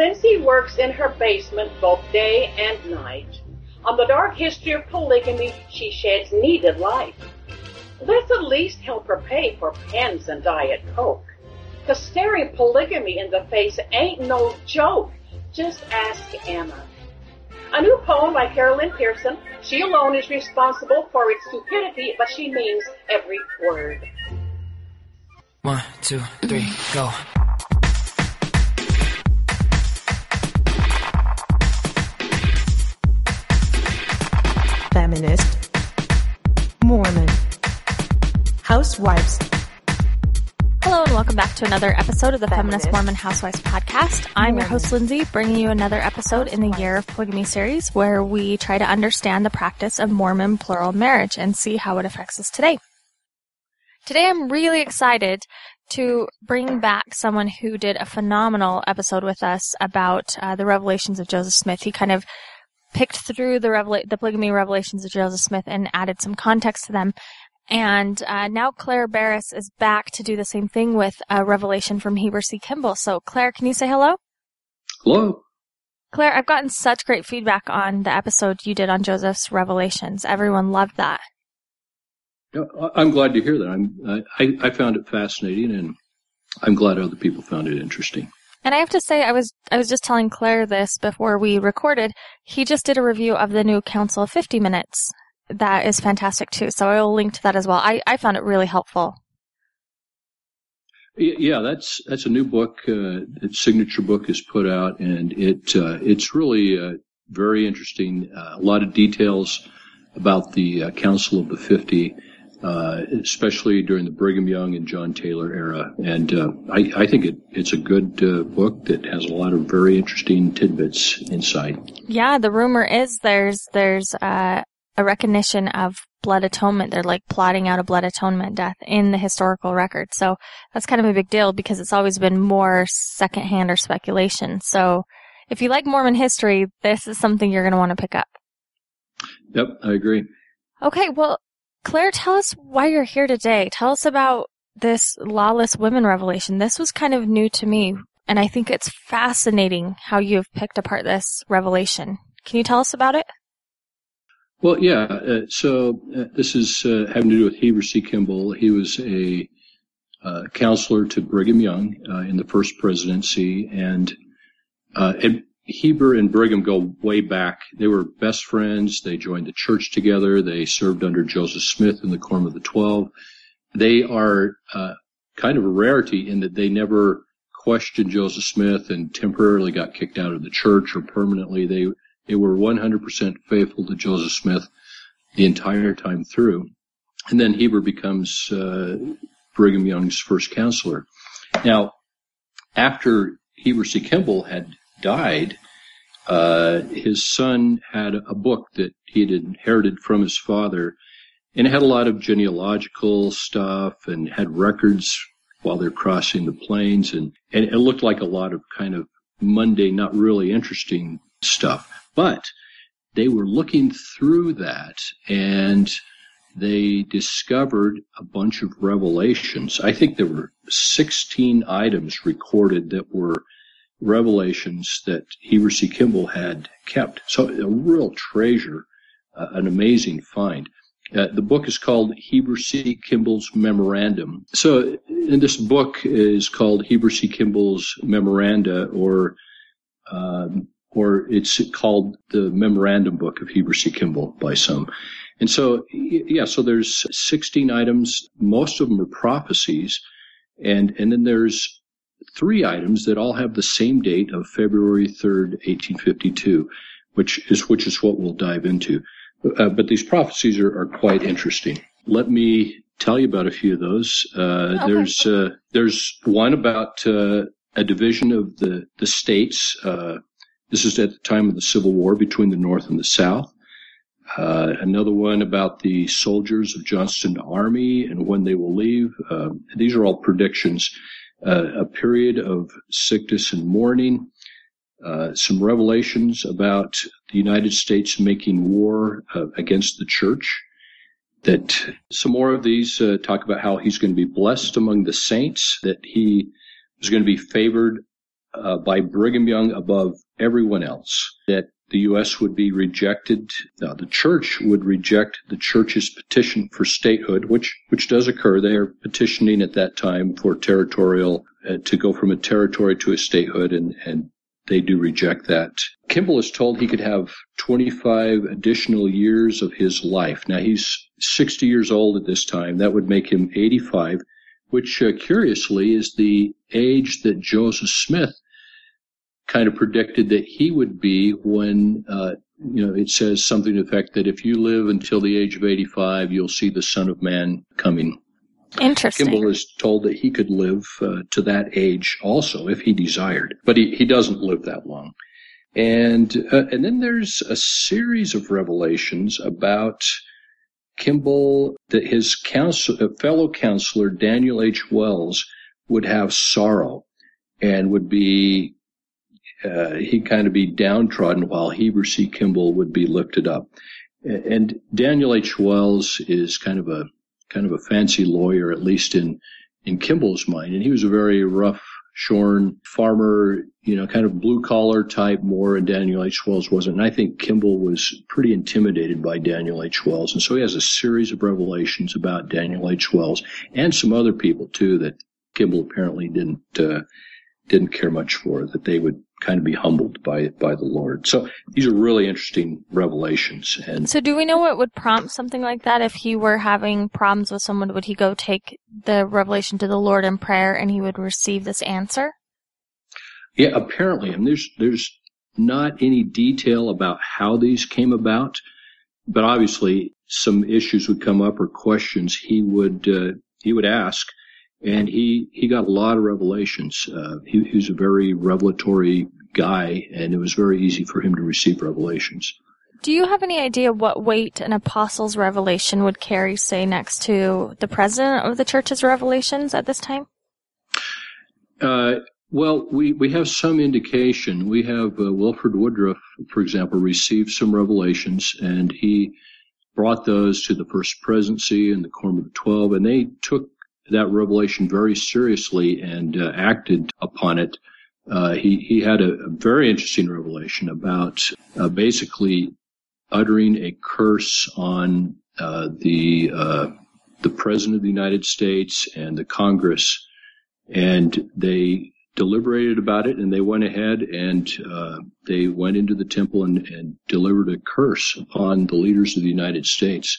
Lindsay works in her basement both day and night. On the dark history of polygamy, she sheds needed light. Let's at least help her pay for pens and Diet Coke. Cause staring polygamy in the face ain't no joke. Just ask Emma. A new poem by Carol Lynn Pearson. She alone is responsible for its stupidity, but she means every word. One, two, three, go. Feminist, Mormon, Housewives. Hello and welcome back to another episode of the Feminist, Mormon Housewives podcast. I'm your host Lindsay, bringing you another episode in the Year of Polygamy series where we try to understand the practice of Mormon plural marriage and see how it affects us today. Today I'm really excited to bring back someone who did a phenomenal episode with us about uh, the revelations of Joseph Smith. He kind of picked through the revela- the polygamy revelations of Joseph Smith and added some context to them. And uh, now Clair Barrus is back to do the same thing with a revelation from Heber C. Kimball. So Claire, can you say hello? Hello. Claire, I've gotten such great feedback on the episode you did on Joseph's revelations. Everyone loved that. I'm glad to hear that. I'm, I, I found it fascinating, and I'm glad other people found it interesting. And I have to say, I was I was just telling Claire this before we recorded. He just did a review of the new Council of 50 Minutes. That is fantastic too. So I will link to that as well. I, I found it really helpful. Yeah, that's that's a new book. Uh, its signature book is put out, and it uh, it's really uh, very interesting. Uh, a lot of details about the uh, Council of the Fifty, uh, especially during the Brigham Young and John Taylor era. And uh, I, I, think it, it's a good uh, book that has a lot of very interesting tidbits inside. Yeah, the rumor is there's there's uh, a recognition of blood atonement. They're like plotting out a blood atonement death in the historical record. So that's kind of a big deal because it's always been more secondhand or speculation. So if you like Mormon history, this is something you're going to want to pick up. Yep, I agree. Okay, well, Claire, tell us why you're here today. Tell us about this lawless women revelation. This was kind of new to me, and I think it's fascinating how you've picked apart this revelation. Can you tell us about it? Well, yeah. Uh, so uh, this is uh, having to do with Heber C. Kimball. He was a uh, counselor to Brigham Young uh, in the first presidency, and, uh, Heber and Brigham go way back. They were best friends. They joined the church together. They served under Joseph Smith in the Quorum of the Twelve. They are kind of a rarity in that they never questioned Joseph Smith and temporarily got kicked out of the church or permanently. They they were 100% faithful to Joseph Smith the entire time through. And then Heber becomes uh, Brigham Young's first counselor. Now, after Heber C. Kimball had died, uh, his son had a book that he had inherited from his father, and it had a lot of genealogical stuff and had records while they're crossing the plains, and, and it looked like a lot of kind of mundane, not really interesting stuff. But they were looking through that and they discovered a bunch of revelations. I think there were 16 items recorded that were revelations that Heber C. Kimball had kept. So a real treasure, uh, an amazing find. Uh, the book is called Heber C. Kimball's Memorandum. So, this book is called Heber C. Kimball's Memoranda, or um, or it's called the Memorandum Book of Heber C. Kimball by some. And so, yeah, so there's 16 items. Most of them are prophecies. And, and then there's three items that all have the same date of February 3rd, 1852, which is, which is what we'll dive into. Uh, but these prophecies are, are quite interesting. Let me tell you about a few of those. Uh, okay. There's, uh, there's one about, uh, a division of the, the states, uh, this is at the time of the Civil War between the North and the South. Uh, another one about the soldiers of Johnston Army and when they will leave. Uh, these are all predictions. A period of sickness and mourning. Uh, some revelations about the United States making war uh, against the church. That some more of these uh, talk about how he's going to be blessed among the saints. That he is going to be favored uh, by Brigham Young above everyone else. That the U.S. would be rejected, uh, the church would reject the church's petition for statehood, which, which does occur. They are petitioning at that time for territorial, uh, to go from a territory to a statehood, and, and they do reject that. Kimball is told he could have 25 additional years of his life. Now he's 60 years old at this time. That would make him 85, which uh, curiously is the age that Joseph Smith kind of predicted that he would be when, uh, you know, it says something to the effect that if you live until the age of 85, you'll see the Son of Man coming. Interesting. Kimball is told that he could live uh, to that age also if he desired, but he, he doesn't live that long. And uh, and then there's a series of revelations about Kimball that his counsel, fellow counselor Daniel H. Wells would have sorrow and would be uh, he'd kind of be downtrodden while Heber C. Kimball would be lifted up. And Daniel H. Wells is kind of a kind of a fancy lawyer, at least in in Kimball's mind, and he was a very rough shorn farmer, you know, kind of blue collar type more, and Daniel H. Wells wasn't. And I think Kimball was pretty intimidated by Daniel H. Wells. And so he has a series of revelations about Daniel H. Wells and some other people too that Kimball apparently didn't, uh, didn't care much for, that they would kind of be humbled by by the Lord. So these are really interesting revelations. And so, do we know what would prompt something like that? If he were having problems with someone, would he go take the revelation to the Lord in prayer, and he would receive this answer? Yeah, apparently, and there's there's not any detail about how these came about, but obviously some issues would come up or questions he would uh, he would ask and he he got a lot of revelations. Uh, he, he, was a very revelatory guy, and it was very easy for him to receive revelations. Do you have any idea what weight an apostle's revelation would carry, say, next to the president of the church's revelations at this time? Uh, well, we, we have some indication. We have uh, Wilford Woodruff, for example, received some revelations, and he brought those to the first presidency and the Quorum of the Twelve, and they took that revelation very seriously and uh, acted upon it. Uh, he, he had a, a, very interesting revelation about uh, basically uttering a curse on uh, the uh, the president of the United States and the Congress, and they deliberated about it and they went ahead and uh, they went into the temple and, and delivered a curse upon the leaders of the United States.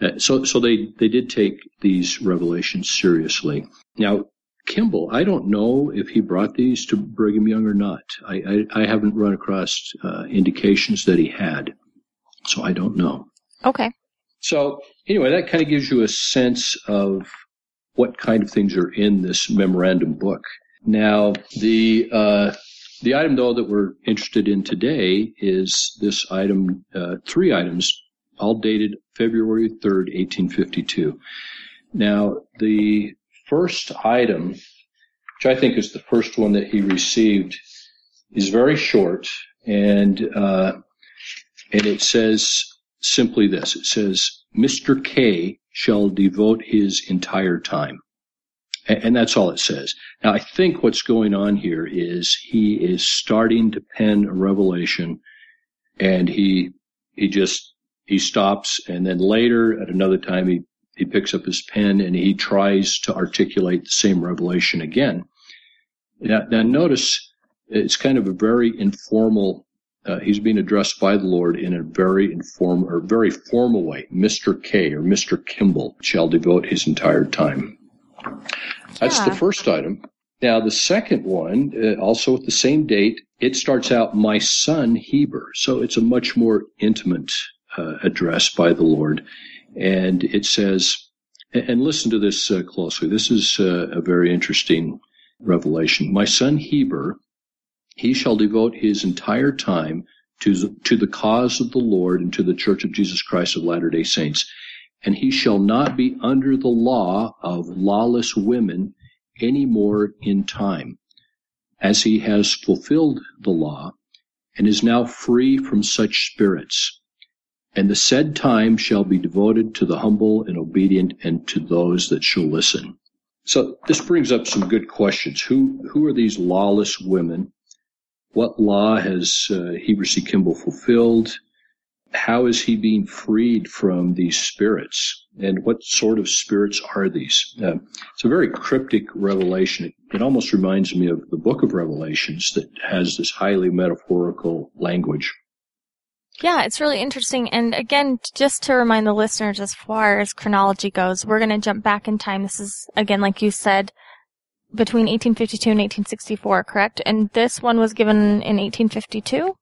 Uh, so, so they, they did take these revelations seriously. Now, Kimball, I don't know if he brought these to Brigham Young or not. I, I, I haven't run across uh, indications that he had, so I don't know. Okay. So anyway, that kind of gives you a sense of what kind of things are in this memorandum book. Now, the uh, the item though that we're interested in today is this item, uh, three items all dated February 3rd, 1852. Now, the first item, which I think is the first one that he received, is very short, and uh, and it says simply this: it says, "Mr. K shall devote his entire time." And that's all it says. Now, I think what's going on here is he is starting to pen a revelation, and he he just he stops and then later at another time he, he picks up his pen and he tries to articulate the same revelation again. Now, now notice it's kind of a very informal uh, he's being addressed by the Lord in a very informal or very formal way. Mr. K or Mr. Kimball shall devote his entire time. That's yeah. the first item. Now the second one, uh, also with the same date, it starts out my son Heber, so it's a much more intimate uh, address by the Lord. And it says, and listen to this uh, closely. This is uh, a very interesting revelation. My son Heber, he shall devote his entire time to, to the cause of the Lord and to the Church of Jesus Christ of Latter-day Saints. And he shall not be under the law of lawless women any more in time, as he has fulfilled the law and is now free from such spirits and the said time shall be devoted to the humble and obedient and to those that shall listen. so this brings up some good questions. Who who are these lawless women? What law has uh, Heber C. Kimball fulfilled? How is he being freed from these spirits? And what sort of spirits are these? Uh, it's a very cryptic revelation. It, it almost reminds me of the book of Revelations that has this highly metaphorical language. Yeah, it's really interesting. And again, just to remind the listeners as far as chronology goes, we're going to jump back in time. This is, again, like you said, between 1852 and 1864, correct? And this one was given in 1852?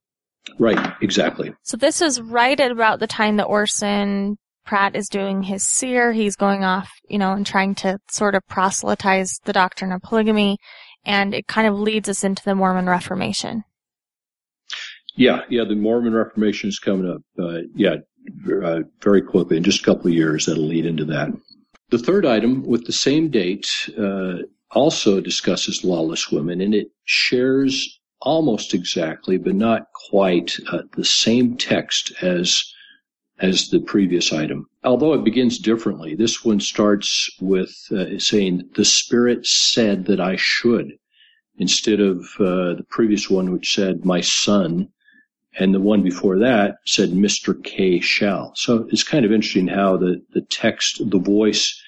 Right, exactly. So this is right at about the time that Orson Pratt is doing his seer. He's going off, you know, and trying to sort of proselytize the doctrine of polygamy. And it kind of leads us into the Mormon Reformation. Yeah, yeah, the Mormon Reformation is coming up. Uh, yeah, uh, very quickly in just a couple of years that'll lead into that. The third item with the same date uh, also discusses lawless women, and it shares almost exactly, but not quite, uh, the same text as as the previous item. Although it begins differently, this one starts with uh, saying, "The Spirit said that I should," instead of uh, the previous one, which said, "My son." And the one before that said Mr. K shall. So it's kind of interesting how the, the text, the voice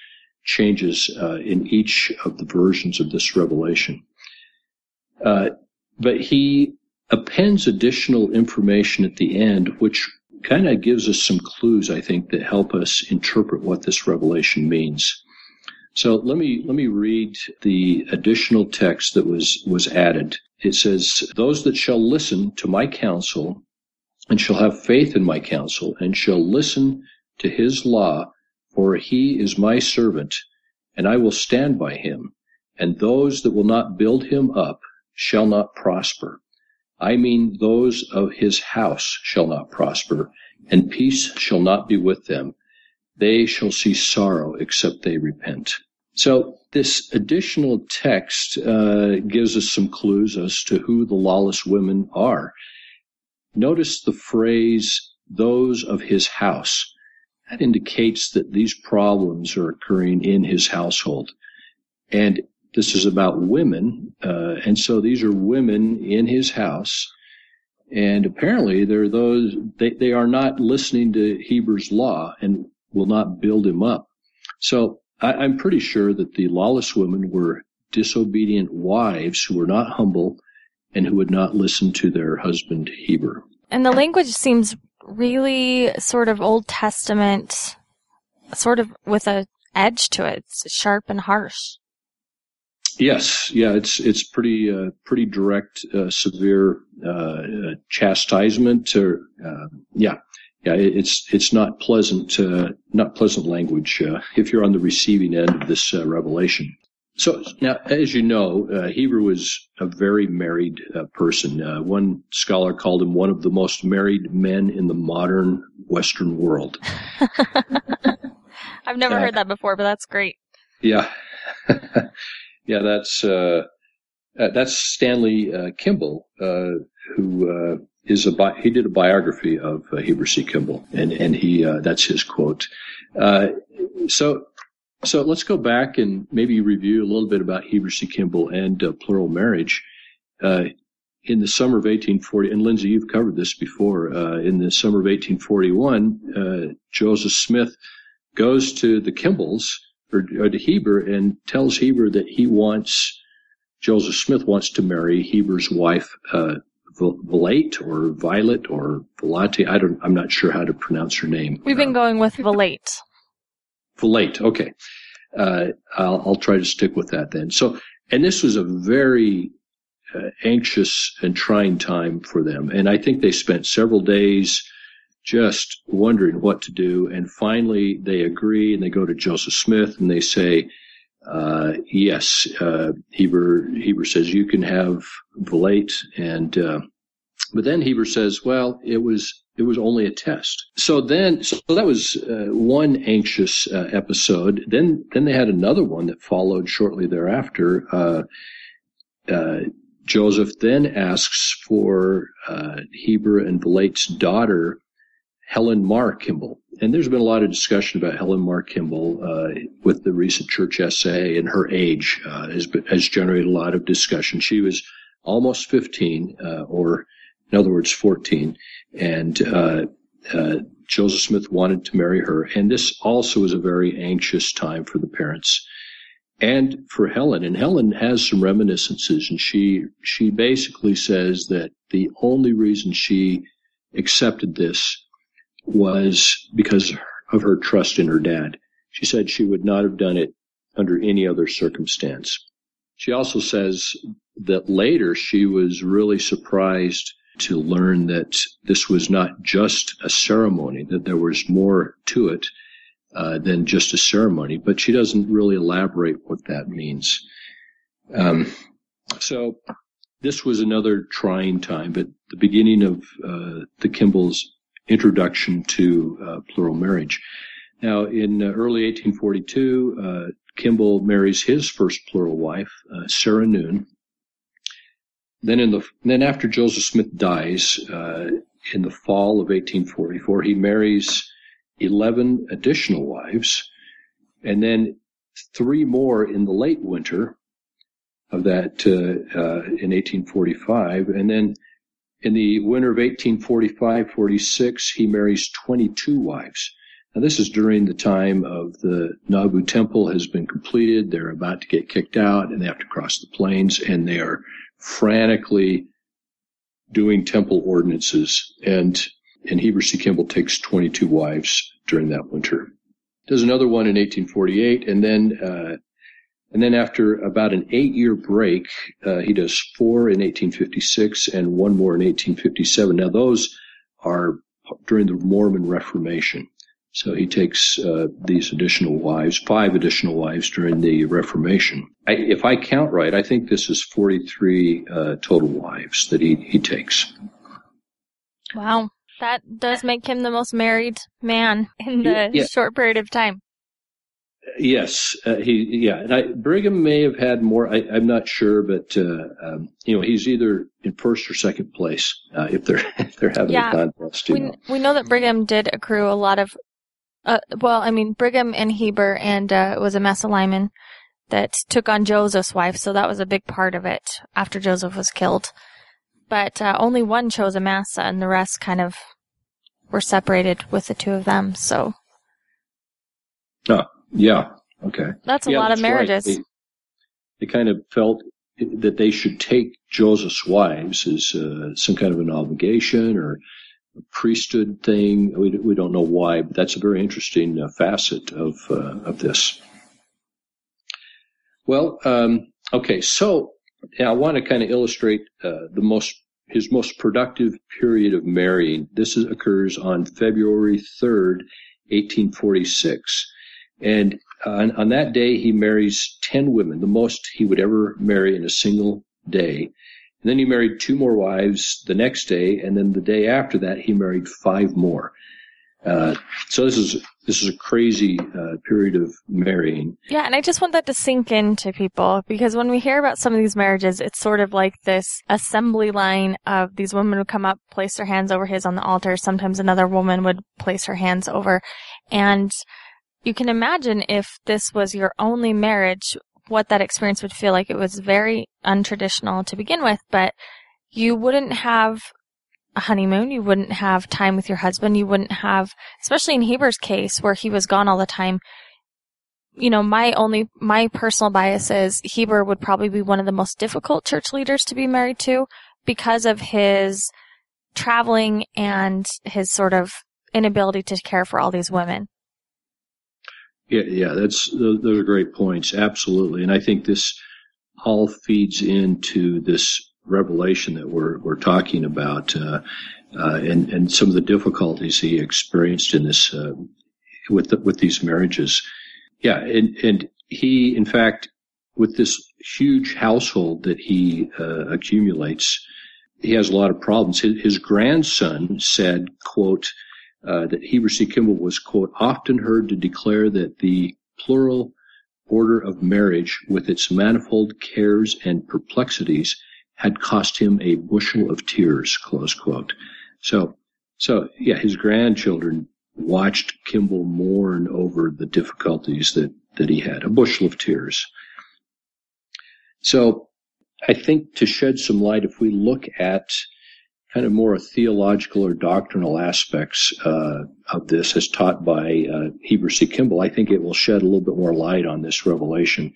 changes uh, in each of the versions of this revelation. Uh, but he appends additional information at the end, which kind of gives us some clues, I think, that help us interpret what this revelation means. So let me let me read the additional text that was was added. It says, "Those that shall listen to my counsel and shall have faith in my counsel and shall listen to his law, for he is my servant, and I will stand by him, and those that will not build him up shall not prosper. I mean those of his house shall not prosper, and peace shall not be with them they shall see sorrow except they repent. So this additional text uh, gives us some clues as to who the lawless women are. Notice the phrase, those of his house. That indicates that these problems are occurring in his household. And this is about women. Uh, and so these are women in his house. And apparently they're those, they, they are not listening to Heber's law. And will not build him up. So I, am pretty sure that the lawless women were disobedient wives who were not humble and who would not listen to their husband Heber. And the language seems really sort of Old Testament, sort of with a edge to it. It's sharp and harsh. Yes, yeah, it's it's pretty uh, pretty direct, uh, severe uh, uh chastisement. Or uh, yeah, yeah, it's it's not pleasant, uh, not pleasant language uh, if you're on the receiving end of this uh, revelation. So now, as you know, uh, Heber was a very married uh, person. Uh, one scholar called him one of the most married men in the modern Western world. I've never heard that before, but that's great. Yeah, yeah, that's that's Stanley Kimball, who is a bi- he did a biography of uh, Heber C. Kimball, and and he uh, that's his quote. Uh, so so let's go back and maybe review a little bit about Heber C. Kimball and uh, plural marriage. Uh, in the summer of 1840, and Lindsay, you've covered this before. Uh, in the summer of 1841, Joseph Smith goes to the Kimballs or, or to Heber and tells Heber that he wants Joseph Smith wants to marry Heber's wife, Volate or Violet or Volate. I don't. I'm not sure how to pronounce her name. We've been going with Volate. Volate. Okay. Uh, I'll, I'll try to stick with that then. So, and this was a very uh, anxious and trying time for them, and I think they spent several days just wondering what to do. And finally, they agree and they go to Joseph Smith and they say, uh, yes, uh, Heber, Heber says you can have Volate and, uh, but then Heber says, well, it was, it was only a test. So then, so that was uh, one anxious uh, episode. Then, then they had another one that followed shortly thereafter. Uh, Joseph then asks for Heber and Volate's daughter, Helen Mar Kimball. And there's been a lot of discussion about Helen Mar Kimball uh, with the recent church essay, and her age uh, has, has generated a lot of discussion. She was almost 15, uh, or in other words, 14, and uh, uh, Joseph Smith wanted to marry her. And this also was a very anxious time for the parents and for Helen. And Helen has some reminiscences, and she she basically says that the only reason she accepted this was because of her trust in her dad. She said she would not have done it under any other circumstance. She also says that later she was really surprised to learn that this was not just a ceremony, that there was more to it uh, than just a ceremony, but she doesn't really elaborate what that means. Um, so this was another trying time, but the beginning of uh, the Kimball's introduction to uh, plural marriage. Now, in uh, early 1842, uh, Kimball marries his first plural wife, uh, Sarah Noon. Then, in the then after Joseph Smith dies uh, in the fall of 1844, he marries 11 additional wives, and then three more in the late winter of that in 1845, and then in the winter of 1845-46, he marries 22 wives. Now this is during the time of the Nauvoo temple has been completed. They're about to get kicked out and they have to cross the plains and they are frantically doing temple ordinances. And, and Heber C. Kimball takes 22 wives during that winter. Does another one in 1848 and then, uh, and then after about an eight year break, uh, he does four in 1856 and one more in 1857. Now those are during the Mormon Reformation. So he takes uh, these additional wives, five additional wives during the Reformation. I, if I count right, I think this is 43 uh, total wives that he, he takes. Wow. That does make him the most married man in the yeah. short period of time. Yes, uh, he yeah, and I, Brigham may have had more. I, am not sure, but uh, um, you know he's either in first or second place uh, if they're if they're having yeah, a contest. we know. we know that Brigham did accrue a lot of. Uh, well, I mean Brigham and Heber, and uh, it was Amasa Lyman that took on Joseph's wife, so that was a big part of it after Joseph was killed. But uh, only one chose Amasa, and the rest kind of were separated with the two of them. So. Oh, yeah. Okay. That's a yeah, lot of marriages. Right. They, they, kind of felt that they should take Joseph's wives as uh, some kind of an obligation or a priesthood thing. We, we don't know why, but that's a very interesting uh, facet of uh, of this. Well, um, okay, so yeah, I want to kind of illustrate uh, the most his most productive period of marrying. This is, occurs on February third, eighteen forty six. And on, on that day, he marries 10 women, the most he would ever marry in a single day. And then he married two more wives the next day, and then the day after that, he married five more. Uh, so this is this is a crazy uh, period of marrying. Yeah, and I just want that to sink into people because when we hear about some of these marriages, it's sort of like this assembly line of these women would come up, place their hands over his on the altar. Sometimes another woman would place her hands over, and you can imagine if this was your only marriage, what that experience would feel like. It was very untraditional to begin with, but you wouldn't have a honeymoon. You wouldn't have time with your husband. You wouldn't have, especially in Heber's case where he was gone all the time. You know, my only, my personal bias is Heber would probably be one of the most difficult church leaders to be married to because of his traveling and his sort of inability to care for all these women. Yeah, yeah, that's those are great points. Absolutely, and I think this all feeds into this revelation that we're we're talking about, uh, uh, and and some of the difficulties he experienced in this uh, with the, with these marriages. Yeah, and and he, in fact, with this huge household that he uh, accumulates, he has a lot of problems. His, his grandson said, "quote." Uh, that Heber C. Kimball was, quote, often heard to declare that the plural order of marriage with its manifold cares and perplexities had cost him a bushel of tears, close quote. So So yeah, his grandchildren watched Kimball mourn over the difficulties that, that he had, a bushel of tears. So I think to shed some light, if we look at kind of more theological or doctrinal aspects uh, of this as taught by uh, Heber C. Kimball, I think it will shed a little bit more light on this revelation.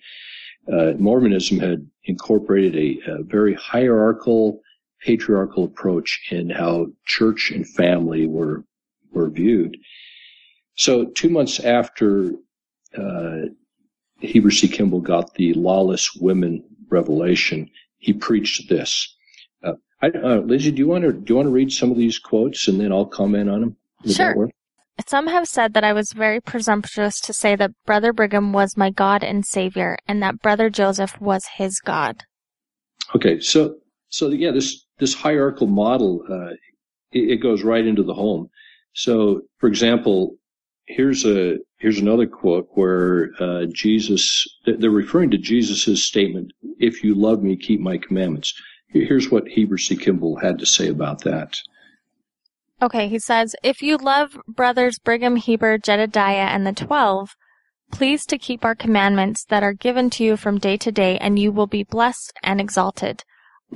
Uh, Mormonism had incorporated a, a, very hierarchical, patriarchal approach in how church and family were were viewed. So, two months after uh, Heber C. Kimball got the lawless women revelation, he preached this. I, uh, Lizzie, do you want to do you want to read some of these quotes and then I'll comment on them? Sure. Some have said that I was very presumptuous to say that Brother Brigham was my God and Savior, and that Brother Joseph was his God. Okay, so so yeah, this this hierarchical model uh, it, it goes right into the home. So, for example, here's a here's another quote where uh, Jesus they're referring to Jesus' statement, "If you love me, keep my commandments." Here's what Heber C. Kimball had to say about that. Okay, he says, "If you love brothers Brigham, Heber, Jedediah, and the twelve, please to keep our commandments that are given to you from day to day, and you will be blessed and exalted.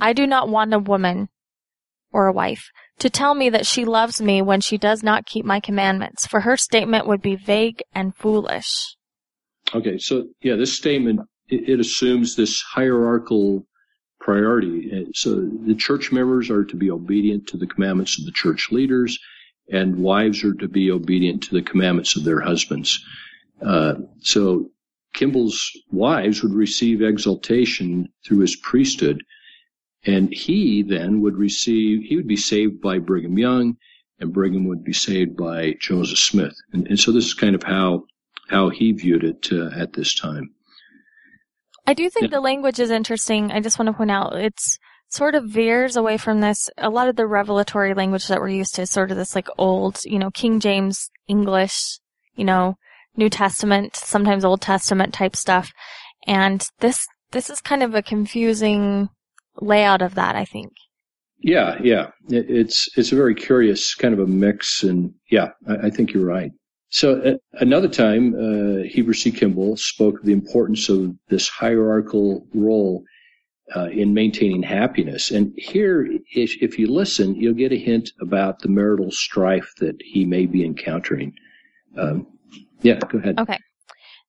I do not want a woman or a wife to tell me that she loves me when she does not keep my commandments, for her statement would be vague and foolish. Okay, so yeah, this statement it, it assumes this hierarchical priority. So the church members are to be obedient to the commandments of the church leaders, and wives are to be obedient to the commandments of their husbands. Uh, so Kimball's wives would receive exaltation through his priesthood and he then would receive, he would be saved by Brigham Young, and Brigham would be saved by Joseph Smith. And, and so this is kind of how, how he viewed it uh, at this time. I do think yeah. the language is interesting. I just want to point out it's sort of veers away from this. A lot of the revelatory language that we're used to is sort of this like old, you know, King James English, you know, New Testament, sometimes Old Testament type stuff. And this, this is kind of a confusing layout of that, I think. Yeah, yeah. It, it's it's a very curious kind of a mix, and yeah, I, I think you're right. So uh, another time, uh, Heber C. Kimball spoke of the importance of this hierarchical role uh, in maintaining happiness. And here, if, if, you listen, you'll get a hint about the marital strife that he may be encountering. Um, yeah, go ahead. Okay.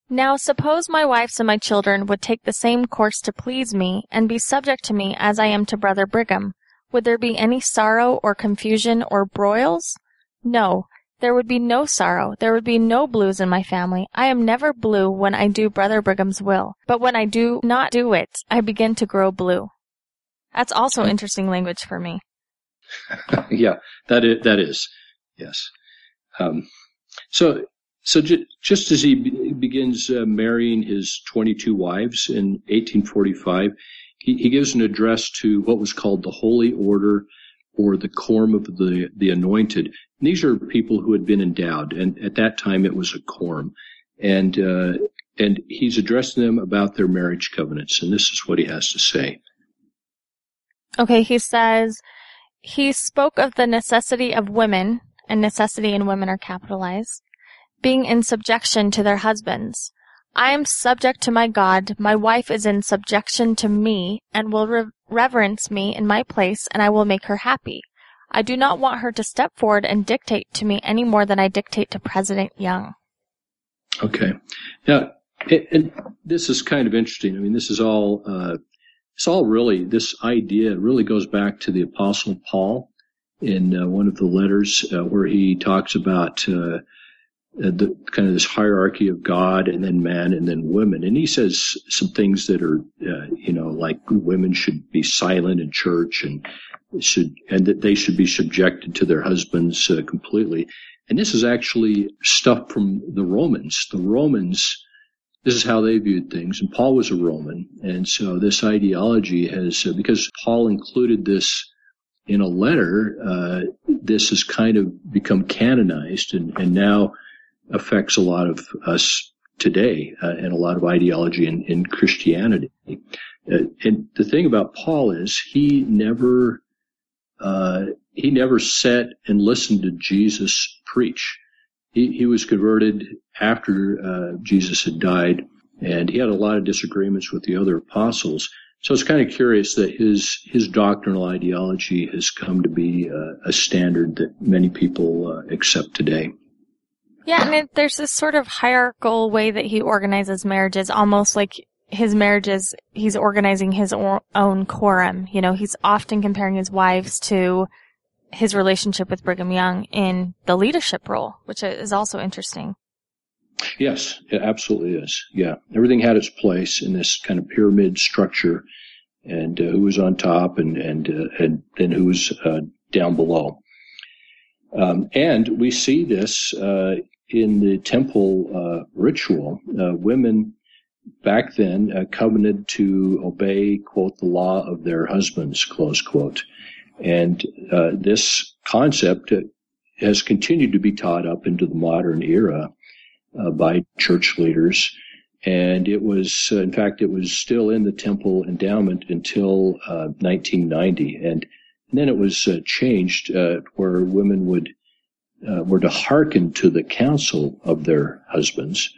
Now suppose my wives and my children would take the same course to please me, and be subject to me as I am to Brother Brigham. Would there be any sorrow or confusion or broils? No, there would be no sorrow. There would be no blues in my family. I am never blue when I do Brother Brigham's will. But when I do not do it, I begin to grow blue. That's also interesting language for me. yeah, that is, that is. Yes. Um, so so ju- just as he be- begins uh, marrying his 22 wives in 1845, he, he, gives an address to what was called the Holy Order or the Quorum of the, the Anointed. And these are people who had been endowed, and at that time it was a quorum. And, uh, and he's addressing them about their marriage covenants, and this is what he has to say. Okay, he says, he spoke of the necessity of women, and necessity and women are capitalized, being in subjection to their husbands. I am subject to my God, my wife is in subjection to me, and will re- reverence me in my place, and I will make her happy. I do not want her to step forward and dictate to me any more than I dictate to President Young. Okay. Now, it, it, this is kind of interesting. I mean, this is all, uh, it's all really, this idea really goes back to the Apostle Paul in uh, one of the letters uh, where he talks about uh, the kind of this hierarchy of God and then man and then women. And he says some things that are, uh, you know, like women should be silent in church and should, and that they should be subjected to their husbands uh, completely. And this is actually stuff from the Romans. The Romans, this is how they viewed things. And Paul was a Roman. And so this ideology has, uh, because Paul included this in a letter, uh, this has kind of become canonized and, and now affects a lot of us today uh, and a lot of ideology in, in Christianity. Uh, and the thing about Paul is he never uh, he never sat and listened to Jesus preach. He, he was converted after uh, Jesus had died, and he had a lot of disagreements with the other apostles. So it's kind of curious that his his doctrinal ideology has come to be uh, a standard that many people uh, accept today. Yeah, and it, there's this sort of hierarchical way that he organizes marriages, almost like his marriages, he's organizing his own quorum. You know, he's often comparing his wives to his relationship with Brigham Young in the leadership role, which is also interesting. Yes, it absolutely is. Yeah, everything had its place in this kind of pyramid structure, and uh, who was on top, and and uh, and then who was uh, down below. Um, and we see this uh, in the temple uh, ritual. Uh, women back then uh, covenanted to obey, quote, the law of their husbands, close quote. And uh, this concept has continued to be taught up into the modern era uh, by church leaders. And it was, uh, in fact, it was still in the temple endowment until 1990. And, and then it was changed where women would uh, were to hearken to the counsel of their husbands.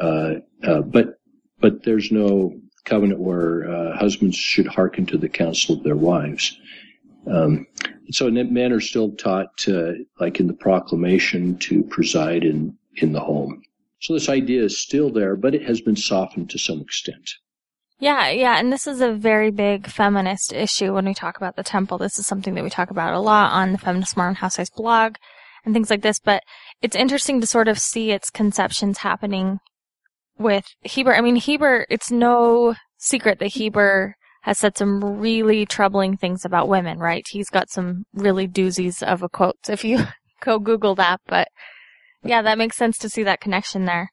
Uh, uh, but but there's no covenant where uh, husbands should hearken to the counsel of their wives. Um, so men are still taught, like in the proclamation, to preside in in the home. So this idea is still there, but it has been softened to some extent. Yeah, yeah, and this is a very big feminist issue when we talk about the temple. This is something that we talk about a lot on the Feminist Mormon Housewives blog and things like this, but it's interesting to sort of see its conceptions happening with Heber. I mean, Heber, it's no secret that Heber has said some really troubling things about women, right? He's got some really doozies of a quotes if you go Google that, but yeah, that makes sense to see that connection there.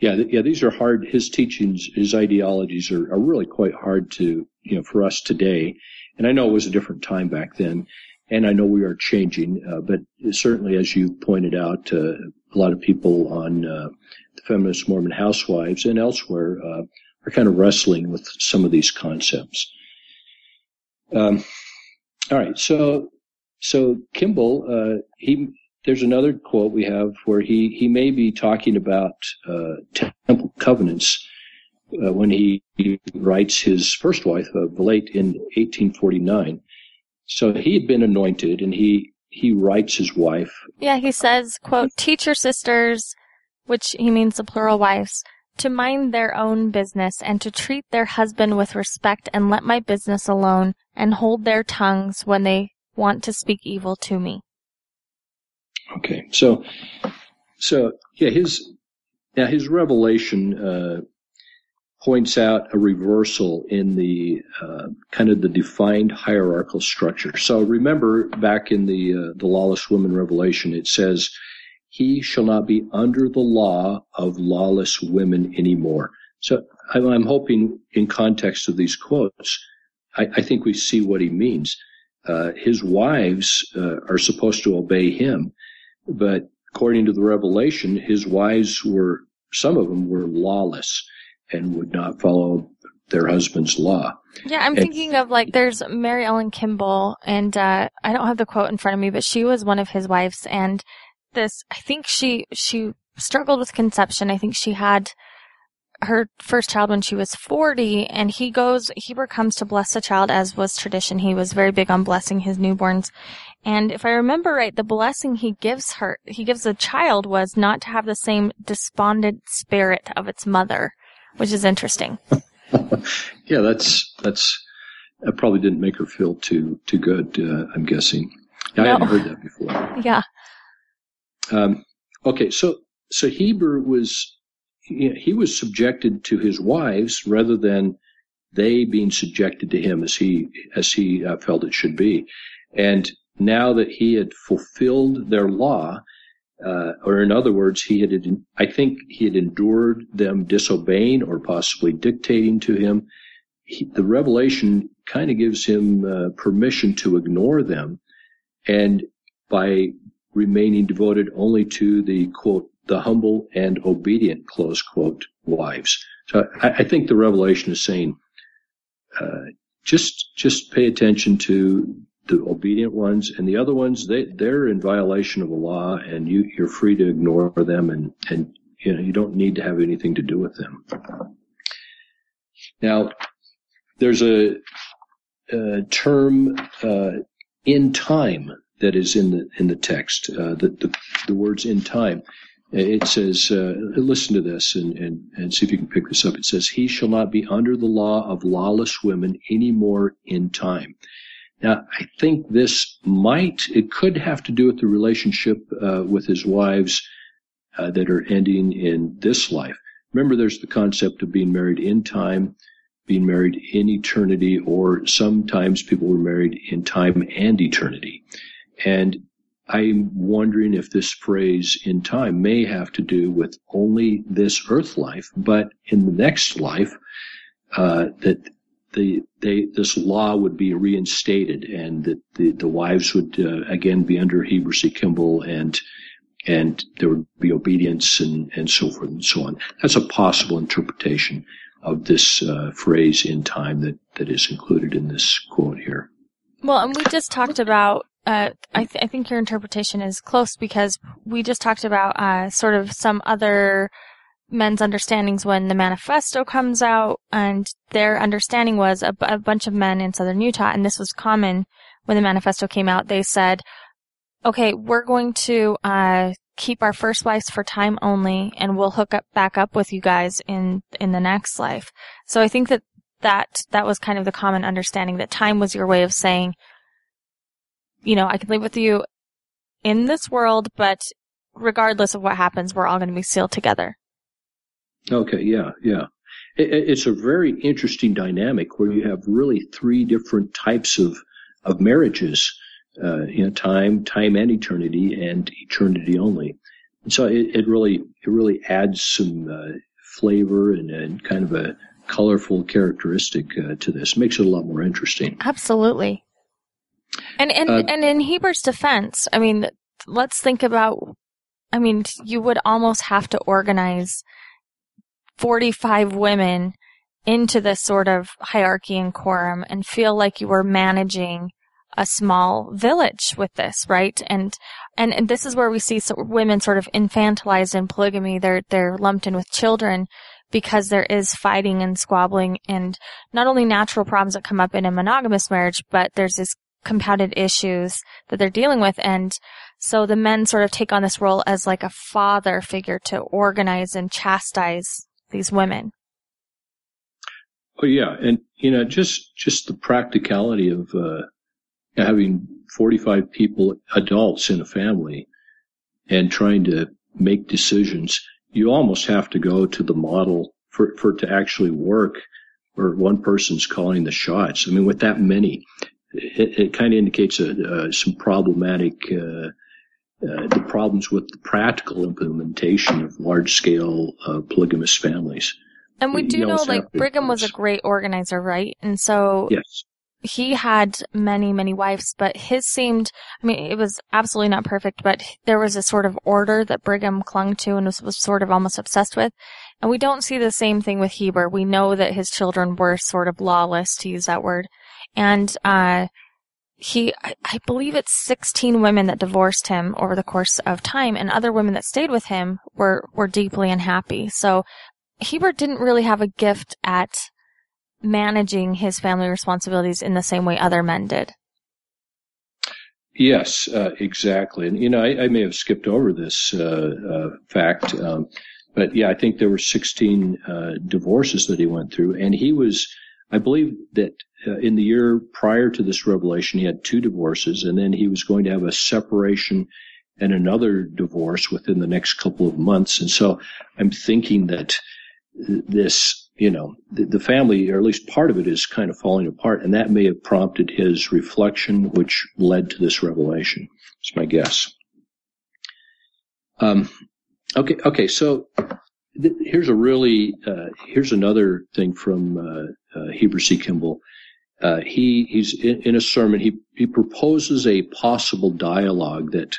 Yeah, yeah, these are hard. His teachings, his ideologies are, are really quite hard to, you know, for us today. And I know it was a different time back then and I know we are changing, uh, but certainly, as you pointed out, uh, a lot of people on uh, the feminist Mormon housewives and elsewhere uh, are kind of wrestling with some of these concepts. Um, all right, so so Kimball, uh, he there's another quote we have where he he may be talking about uh, temple covenants. when he, writes his first wife, uh, Vilate, in 1849, so he had been anointed and he, he writes his wife. Yeah, he says, quote, teach your sisters, which he means the plural wives, to mind their own business and to treat their husband with respect and let my business alone and hold their tongues when they want to speak evil to me. Okay. So, so yeah, his, now his revelation, uh, points out a reversal in the uh, kind of the defined hierarchical structure. So remember back in the uh, the lawless woman revelation, it says, "He shall not be under the law of lawless women anymore." So I'm hoping, in context of these quotes, I, I think we see what he means. Uh, his wives uh, are supposed to obey him, but according to the revelation, his wives were some of them were lawless and would not follow their husband's law. Yeah, I'm and, thinking of like there's Mary Ellen Kimball, and uh, I don't have the quote in front of me, but she was one of his wives, and this I think she she struggled with conception. I think she had her first child when she was 40 and he goes Heber comes to bless the child as was tradition he was very big on blessing his newborns and if i remember right the blessing he gives her he gives the child was not to have the same despondent spirit of its mother which is interesting. yeah, that's that's that probably didn't make her feel too too good. Uh, I'm guessing. I no. hadn't heard that before. Yeah. Um, okay, so so Heber was he was subjected to his wives rather than they being subjected to him as he as he uh, felt it should be, and now that he had fulfilled their law, uh, or in other words, he had, I think he had endured them disobeying or possibly dictating to him. He, the revelation kind of gives him uh, permission to ignore them and by remaining devoted only to the quote, the humble and obedient, close quote, wives. So I, I think the revelation is saying, uh, just, just pay attention to the obedient ones, and the other ones they they're in violation of the law, and you you're free to ignore them, and and you know you don't need to have anything to do with them. Now, there's a, a term uh, in time that is in the in the text. Uh, the, the, the words in time. It says, uh, listen to this and, and, and see if you can pick this up. It says, He shall not be under the law of lawless women any more in time. Now, I think this might, it could have to do with the relationship uh, with his wives uh, that are ending in this life. Remember, there's the concept of being married in time, being married in eternity, or sometimes people were married in time and eternity. And I'm wondering if this phrase in time may have to do with only this earth life, but in the next life, uh, that the they this law would be reinstated and that the, the wives would uh, again be under Heber C. Kimball and and there would be obedience and, and so forth and so on. That's a possible interpretation of this uh, phrase in time that, that is included in this quote here. Well, and we just talked about uh, I, th- I, think your interpretation is close because we just talked about uh, sort of some other men's understandings when the manifesto comes out, and their understanding was a, b- a bunch of men in southern Utah, and this was common when the manifesto came out. They said, "Okay, we're going to uh, keep our first wives for time only, and we'll hook up back up with you guys in in the next life." So I think that that that was kind of the common understanding that time was your way of saying you know, I can live with you in this world, but regardless of what happens, we're all going to be sealed together. Okay, yeah, yeah. It, it's a very interesting dynamic where you have really three different types of of marriages, uh, you know, time, time and eternity, and eternity only. And so it, it really it really adds some uh, flavor and, and, kind of a colorful characteristic uh, to this. Makes it a lot more interesting. Absolutely. And and uh, and in Heber's defense, I mean, let's think about. I mean, you would almost have to organize forty-five women into this sort of hierarchy and quorum and feel like you were managing a small village with this, right? And and and this is where we see so women sort of infantilized in polygamy. They're they're lumped in with children because there is fighting and squabbling and not only natural problems that come up in a monogamous marriage, but there's this compounded issues that they're dealing with. And so the men sort of take on this role as like a father figure to organize and chastise these women. Oh yeah, and you know just just the practicality of uh, having forty five people, adults in a family, and trying to make decisions. You almost have to go to the model for for it to actually work, where one person's calling the shots. I mean, with that many, it, it kind of indicates a, some problematic uh, uh, the problems with the practical implementation of large scale uh, polygamous families. And we do know, like Brigham was a great organizer, right? And so yes. he had many, many wives, but his seemed, I mean, it was absolutely not perfect, but there was a sort of order that Brigham clung to and was, was sort of almost obsessed with. And we don't see the same thing with Heber. We know that his children were sort of lawless, to use that word. And, uh, he, I, I believe it's 16 women that divorced him over the course of time and other women that stayed with him were, were deeply unhappy. So Heber didn't really have a gift at managing his family responsibilities in the same way other men did. Yes, uh, exactly. And, you know, I, I, may have skipped over this uh, uh, fact, um, but yeah, I think there were 16 uh, divorces that he went through, and he was I believe that uh, in the year prior to this revelation, he had two divorces, and then he was going to have a separation and another divorce within the next couple of months. And so I'm thinking that this, you know, the, the family, or at least part of it, is kind of falling apart, and that may have prompted his reflection, which led to this revelation. It's my guess. Um, okay, okay, so here's a really uh, here's another thing from uh, uh, Heber C. Kimball. Uh, he he's in, in, a sermon. He he proposes a possible dialogue that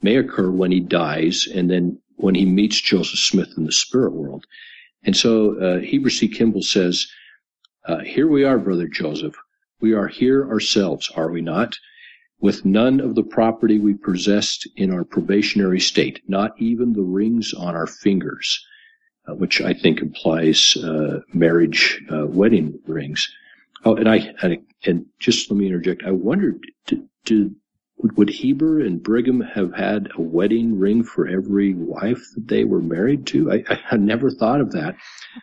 may occur when he dies, and then when he meets Joseph Smith in the spirit world. And so uh, Heber C. Kimball says, uh, "Here we are, brother Joseph. We are here ourselves, are we not? with none of the property we possessed in our probationary state, not even the rings on our fingers, uh, which I think implies uh, marriage, uh, wedding rings. Oh, and I, I, and just let me interject. I wondered, do, would Heber and Brigham have had a wedding ring for every wife that they were married to? I, I never thought of that,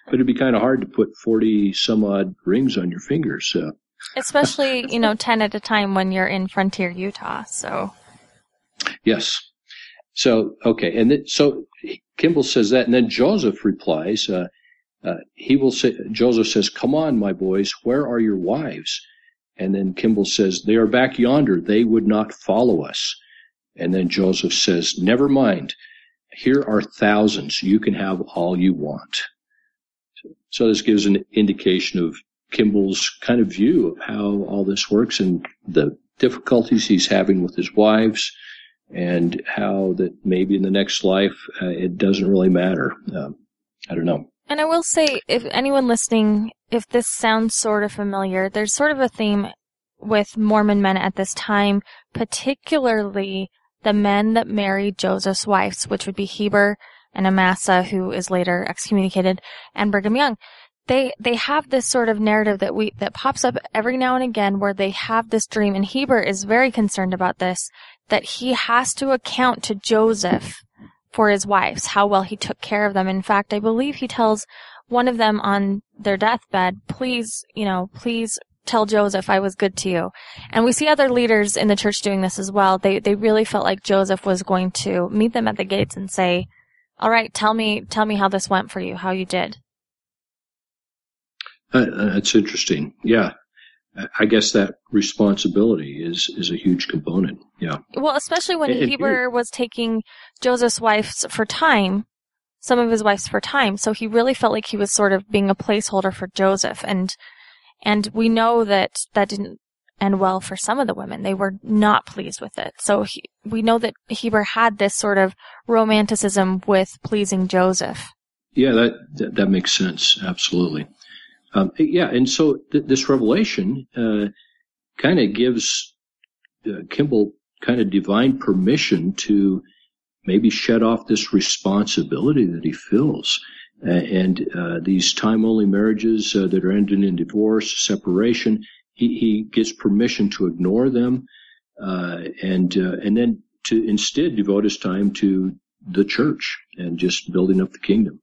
but it'd be kind of hard to put forty some odd rings on your fingers. Uh, Especially, you know, 10 at a time when you're in Frontier, Utah. So. Yes. So, okay. And th- so Kimball says that. And then Joseph replies, uh, uh, he will say, Joseph says, come on, my boys, where are your wives? And then Kimball says, they are back yonder. They would not follow us. And then Joseph says, never mind. Here are thousands. You can have all you want. So this gives an indication of Kimball's kind of view of how all this works and the difficulties he's having with his wives and how that maybe in the next life uh, it doesn't really matter. Um, I don't know. And I will say, if anyone listening, if this sounds sort of familiar, there's sort of a theme with Mormon men at this time, particularly the men that married Joseph's wives, which would be Heber and Amasa, who is later excommunicated, and Brigham Young. They they have this sort of narrative that we that pops up every now and again where they have this dream and Heber is very concerned about this that he has to account to Joseph for his wives how well he took care of them in fact I believe he tells one of them on their deathbed please you know please tell Joseph I was good to you and we see other leaders in the church doing this as well they they really felt like Joseph was going to meet them at the gates and say all right tell me tell me how this went for you how you did uh, that's interesting. Yeah. I guess that responsibility is is a huge component. Yeah. Well, especially when and, Heber was taking Joseph's wives for time, some of his wives for time, so he really felt like he was sort of being a placeholder for Joseph, and and we know that that didn't end well for some of the women. They were not pleased with it. So he, we know that Heber had this sort of romanticism with pleasing Joseph. Yeah, that that, that makes sense. Absolutely. Um, yeah, and so th- this revelation uh, kind of gives uh, Kimball kind of divine permission to maybe shed off this responsibility that he feels. Uh, and these time-only marriages uh, that are ending in divorce, separation, he, he gets permission to ignore them, uh, and uh, and then to instead devote his time to the church and just building up the kingdom.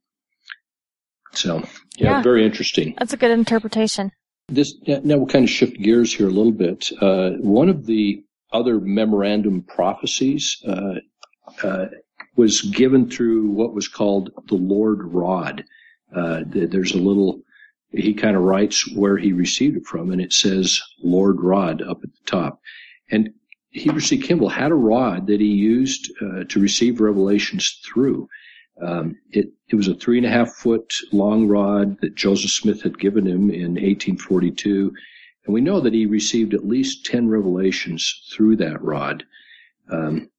So, yeah, yeah, very interesting. That's a good interpretation. This now we'll kind of shift gears here a little bit. Uh, one of the other memorandum prophecies uh, uh, was given through what was called the Lord Rod. Uh, there's a little. He kind of writes where he received it from, and it says Lord Rod up at the top. And Heber C. Kimball had a rod that he used uh, to receive revelations through. Um, it, it was a three and a half foot long rod that Joseph Smith had given him in 1842. And we know that he received at least 10 revelations through that rod. Um,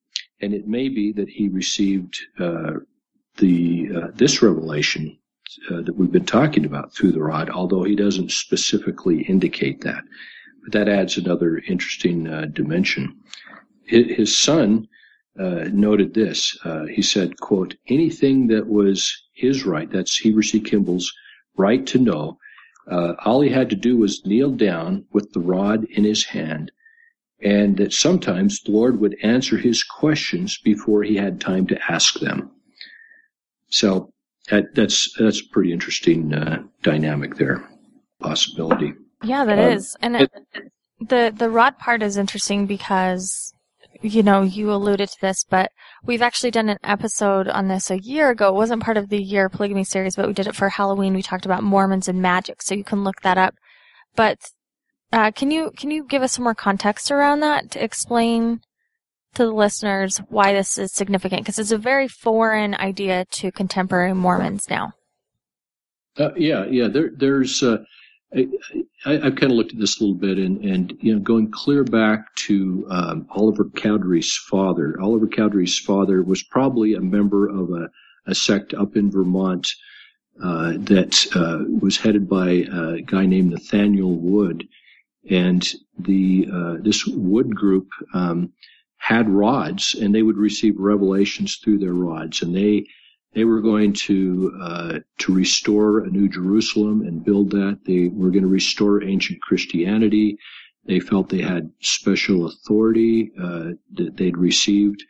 and it may be that he received uh, the uh, this revelation uh, that we've been talking about through the rod, although he doesn't specifically indicate that. But that adds another interesting uh, dimension. His son uh, noted this. Uh, he said, quote, anything that was his right, that's Heber C. Kimball's right to know, uh, all he had to do was kneel down with the rod in his hand, and that sometimes the Lord would answer his questions before he had time to ask them. So that, that's that's a pretty interesting uh, dynamic there, possibility. Yeah, that um, is, and it, the the rod part is interesting because you know, you alluded to this, but we've actually done an episode on this a year ago. It wasn't part of the year polygamy series, but we did it for Halloween. We talked about Mormons and magic, so you can look that up. But uh, can you can you give us some more context around that to explain to the listeners why this is significant? Because it's a very foreign idea to contemporary Mormons now. Uh, yeah, yeah. There, there's uh, I, have kind of looked at this a little bit, and, and you know, going clear back to um, Oliver Cowdery's father. Oliver Cowdery's father was probably a member of a, a sect up in Vermont uh, that uh, was headed by a guy named Nathaniel Wood, and the uh, this wood group um, had rods, and they would receive revelations through their rods, and they they were going to uh, to restore a new Jerusalem and build that. They were going to restore ancient Christianity. They felt they had special authority uh, that they'd received.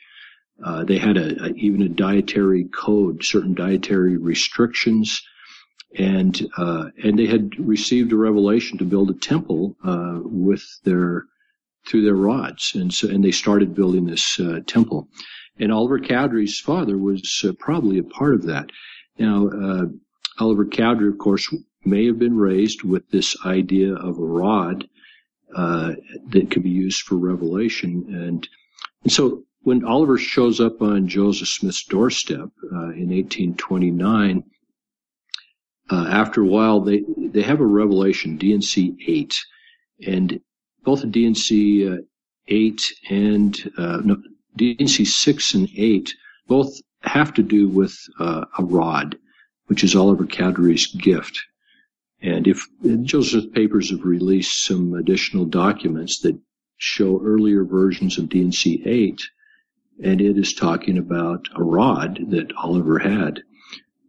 Uh, they had a, a, even a dietary code, certain dietary restrictions, and uh, and they had received a revelation to build a temple uh, with their through their rods, and so and they started building this uh, temple. And Oliver Cowdery's father was uh, probably a part of that. Now, uh, Oliver Cowdery, of course, may have been raised with this idea of a rod uh, that could be used for revelation. And, and so when Oliver shows up on Joseph Smith's doorstep uh, in 1829, uh, after a while, they, they have a revelation, D&C 8. And both D&C uh, 8 and, no, D&C 6 and 8 both have to do with uh, a rod, which is Oliver Cowdery's gift. And if Joseph's papers have released some additional documents that show earlier versions of D&C 8, and it is talking about a rod that Oliver had.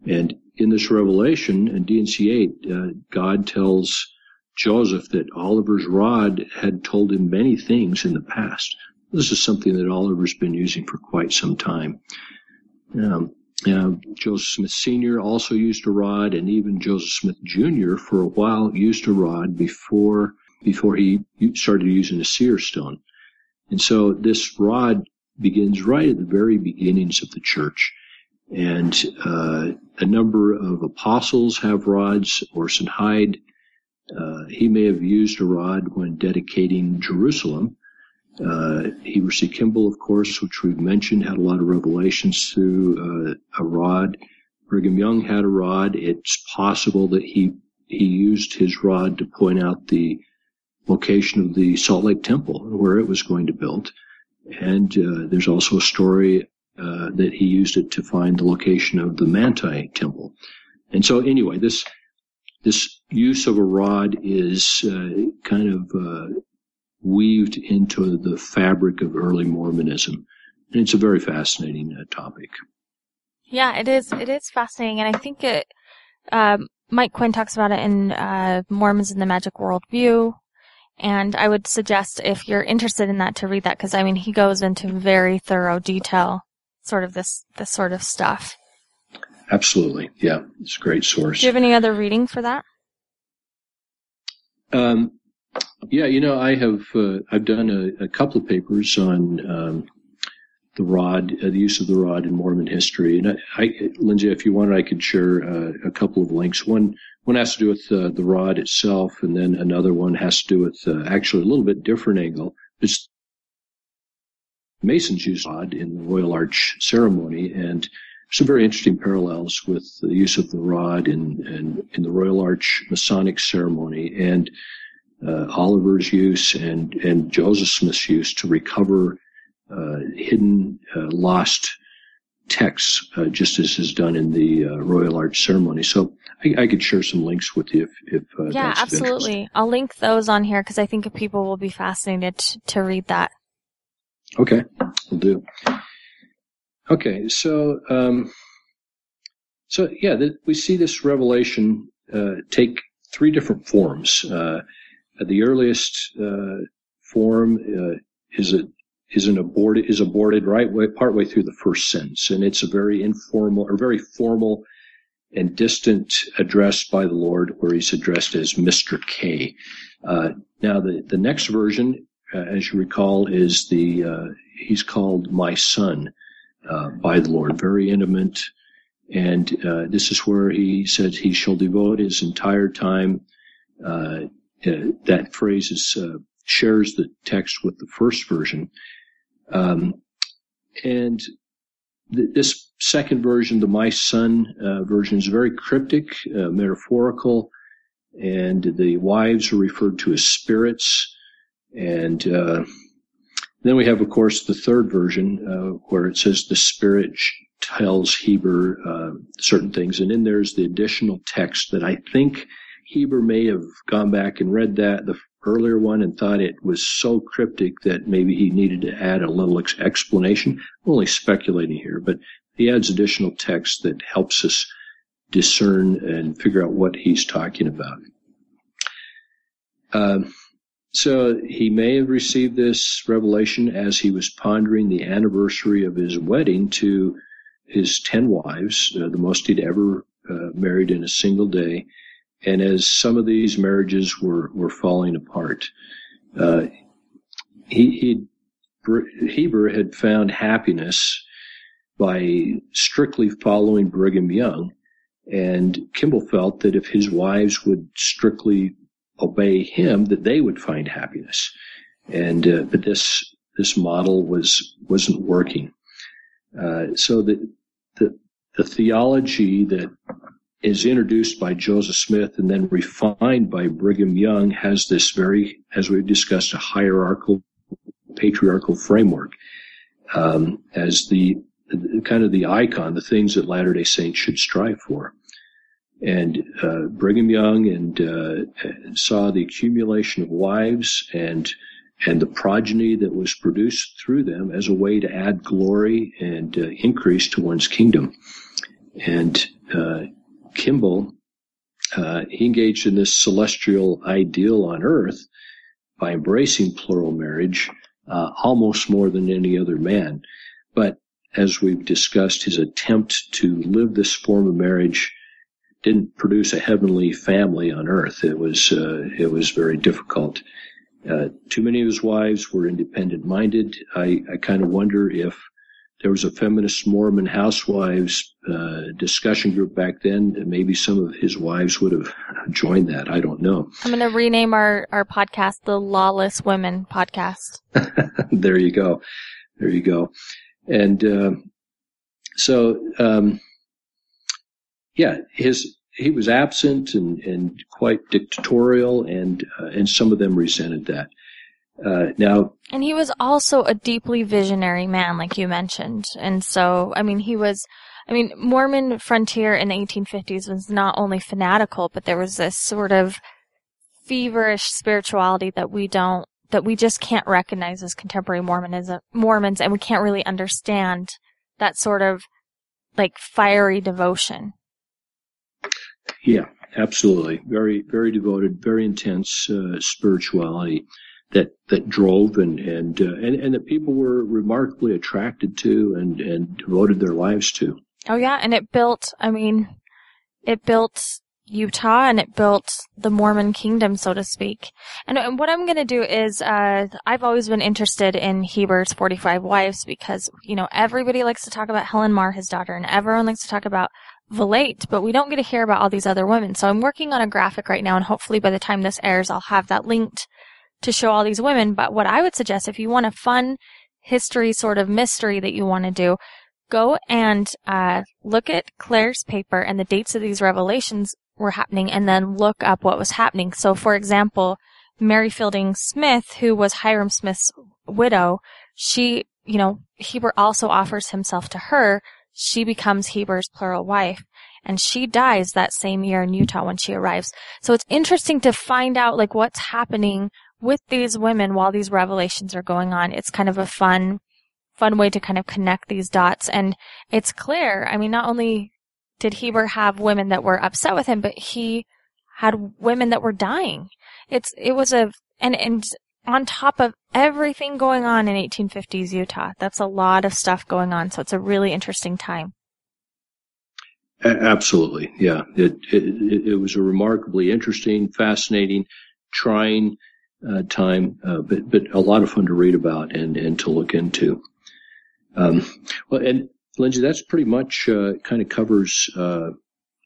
And in this revelation in D&C 8, uh, God tells Joseph that Oliver's rod had told him many things in the past. This is something that Oliver's been using for quite some time. Um, uh, Joseph Smith Sr. also used a rod, and even Joseph Smith Jr. for a while used a rod before before he started using a seer stone. And so this rod begins right at the very beginnings of the church. And uh, a number of apostles have rods. Orson Hyde, uh, he may have used a rod when dedicating Jerusalem. Uh, Heber C. Kimball, of course, which we've mentioned, had a lot of revelations through uh, a rod. Brigham Young had a rod. It's possible that he he used his rod to point out the location of the Salt Lake Temple, where it was going to build. And uh, there's also a story uh, that he used it to find the location of the Manti Temple. And so, anyway, this this use of a rod is uh, kind of uh, weaved into the fabric of early Mormonism. And it's a very fascinating uh, topic. Yeah, it is. It is fascinating, and I think it. Um, Mike Quinn talks about it in uh, Mormons in the Magic World View, and I would suggest if you're interested in that to read that because I mean he goes into very thorough detail, sort of this this sort of stuff. Absolutely, yeah, it's a great source. Do you have any other reading for that? Um, yeah, you know, I have uh, I've done a, a, couple of papers on um, the rod, uh, the use of the rod in Mormon history, and I, I Lindsay, if you wanted, I could share uh, a couple of links. One one has to do with uh, the rod itself, and then another one has to do with uh, actually a little bit different angle. It's Masons use rod in the Royal Arch ceremony, and some very interesting parallels with the use of the rod in, in, in the Royal Arch Masonic ceremony. And uh, Oliver's use and, and Joseph Smith's use to recover uh, hidden, uh, lost texts, uh, just as is done in the uh, Royal Arch ceremony. So I, I, could share some links with you if, if uh, yeah, absolutely. I'll link those on here because I think people will be fascinated to, to read that. Okay, we'll do. Okay, so um, so yeah, we see this revelation take three different forms. Uh, the earliest uh, form uh, is a is an aborted is aborted right way partway through the first sentence, and it's a very informal or very formal and distant address by the Lord, where he's addressed as Mr. K. Uh, now, the the next version, uh, as you recall, is the uh, he's called my son uh, by the Lord, very intimate, and this is where he said he shall devote his entire time uh, that phrase is, uh, shares the text with the first version. Um, and th- this second version, the My Son uh, version, is very cryptic, uh, metaphorical, and the wives are referred to as spirits. And uh, then we have, of course, the third version uh, where it says the Spirit tells Heber certain things. And then there's the additional text that I think Heber may have gone back and read that the earlier one and thought it was so cryptic that maybe he needed to add a little ex- explanation. I'm only speculating here, but he adds additional text that helps us discern and figure out what he's talking about. Uh, so he may have received this revelation as he was pondering the anniversary of his wedding to his ten wives, uh, the most he'd ever uh, married in a single day. And as some of these marriages were, were falling apart, uh, he, he, Heber had found happiness by strictly following Brigham Young. And Kimball felt that if his wives would strictly obey him, that they would find happiness. And uh, but this this model was wasn't working. Uh, so the, the the theology that is introduced by Joseph Smith and then refined by Brigham Young has this very, as we've discussed, a hierarchical, patriarchal framework um, as the kind of the icon, the things that Latter Day Saints should strive for. And uh, Brigham Young and uh, saw the accumulation of wives and and the progeny that was produced through them as a way to add glory and uh, increase to one's kingdom. And uh, Kimball, uh, he engaged in this celestial ideal on earth by embracing plural marriage uh, almost more than any other man. But as we've discussed, his attempt to live this form of marriage didn't produce a heavenly family on earth. It was uh, it was very difficult. Uh, too many of his wives were independent minded. I, I kind of wonder if there was a feminist Mormon housewives uh, discussion group back then. Maybe some of his wives would have joined that. I don't know. I'm going to rename our, our podcast the Lawless Women Podcast. there you go. There you go. And uh, so, um, yeah, his he was absent and, and quite dictatorial, and uh, and some of them resented that. Uh, now, and he was also a deeply visionary man, like you mentioned. And so, I mean, he was, I mean, Mormon frontier in the 1850s was not only fanatical, but there was this sort of feverish spirituality that we don't, that we just can't recognize as contemporary Mormonism, Mormons, and we can't really understand that sort of like fiery devotion. Yeah, absolutely. Very, very devoted, very intense uh, spirituality that that drove and and uh, and and that people were remarkably attracted to and and devoted their lives to. Oh yeah, and it built. I mean, it built Utah and it built the Mormon kingdom, so to speak. And, and what I'm going to do is, uh, I've always been interested in Heber's 45 wives because, you know, everybody likes to talk about Helen Mar, his daughter, and everyone likes to talk about Vilate, but we don't get to hear about all these other women. So I'm working on a graphic right now and hopefully by the time this airs, I'll have that linked to show all these women. But what I would suggest, if you want a fun history sort of mystery that you want to do, go and uh, look at Clair's paper and the dates of these revelations were happening, and then look up what was happening. So, for example, Mary Fielding Smith, who was Hyrum Smith's widow, she, you know, Heber also offers himself to her. She becomes Heber's plural wife and she dies that same year in Utah when she arrives. So it's interesting to find out like what's happening with these women while these revelations are going on. It's kind of a fun, fun way to kind of connect these dots. And it's clear. I mean, not only did Heber have women that were upset with him, but he had women that were dying. It's, it was a, and, and on top of everything going on in 1850s Utah, that's a lot of stuff going on. So it's a really interesting time. Absolutely. Yeah. It, it, it was a remarkably interesting, fascinating, trying, uh, time, uh, but but a lot of fun to read about and and to look into. Um, well, and Lindsay, that's pretty much uh, kind of covers uh,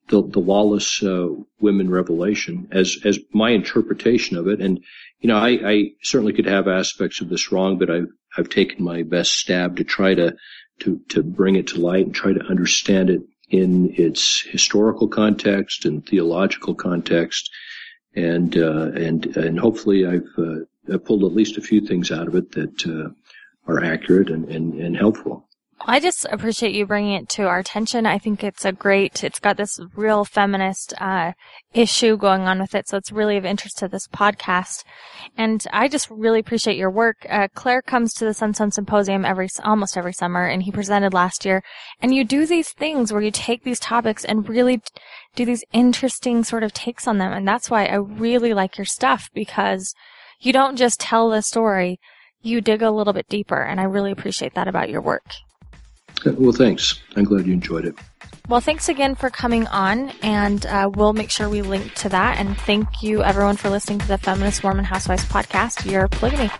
the the lawless uh, women revelation as as my interpretation of it. And you know, I, I certainly could have aspects of this wrong, but I've I've taken my best stab to try to to to bring it to light and try to understand it in its historical context and theological context and uh, and and hopefully I've, uh, pulled at least a few things out of it that uh, are accurate and, and, and helpful. I just appreciate you bringing it to our attention. I think it's a great, it's got this real feminist, uh, issue going on with it. So it's really of interest to this podcast. And I just really appreciate your work. Uh, Clair comes to the Sunstone Symposium every, almost every summer and he presented last year. And you do these things where you take these topics and really do these interesting sort of takes on them. And that's why I really like your stuff because you don't just tell the story. You dig a little bit deeper. And I really appreciate that about your work. Well, thanks. I'm glad you enjoyed it. Well, thanks again for coming on, and uh, we'll make sure we link to that. And thank you, everyone, for listening to the Feminist Mormon Housewives podcast, Your Polygamy.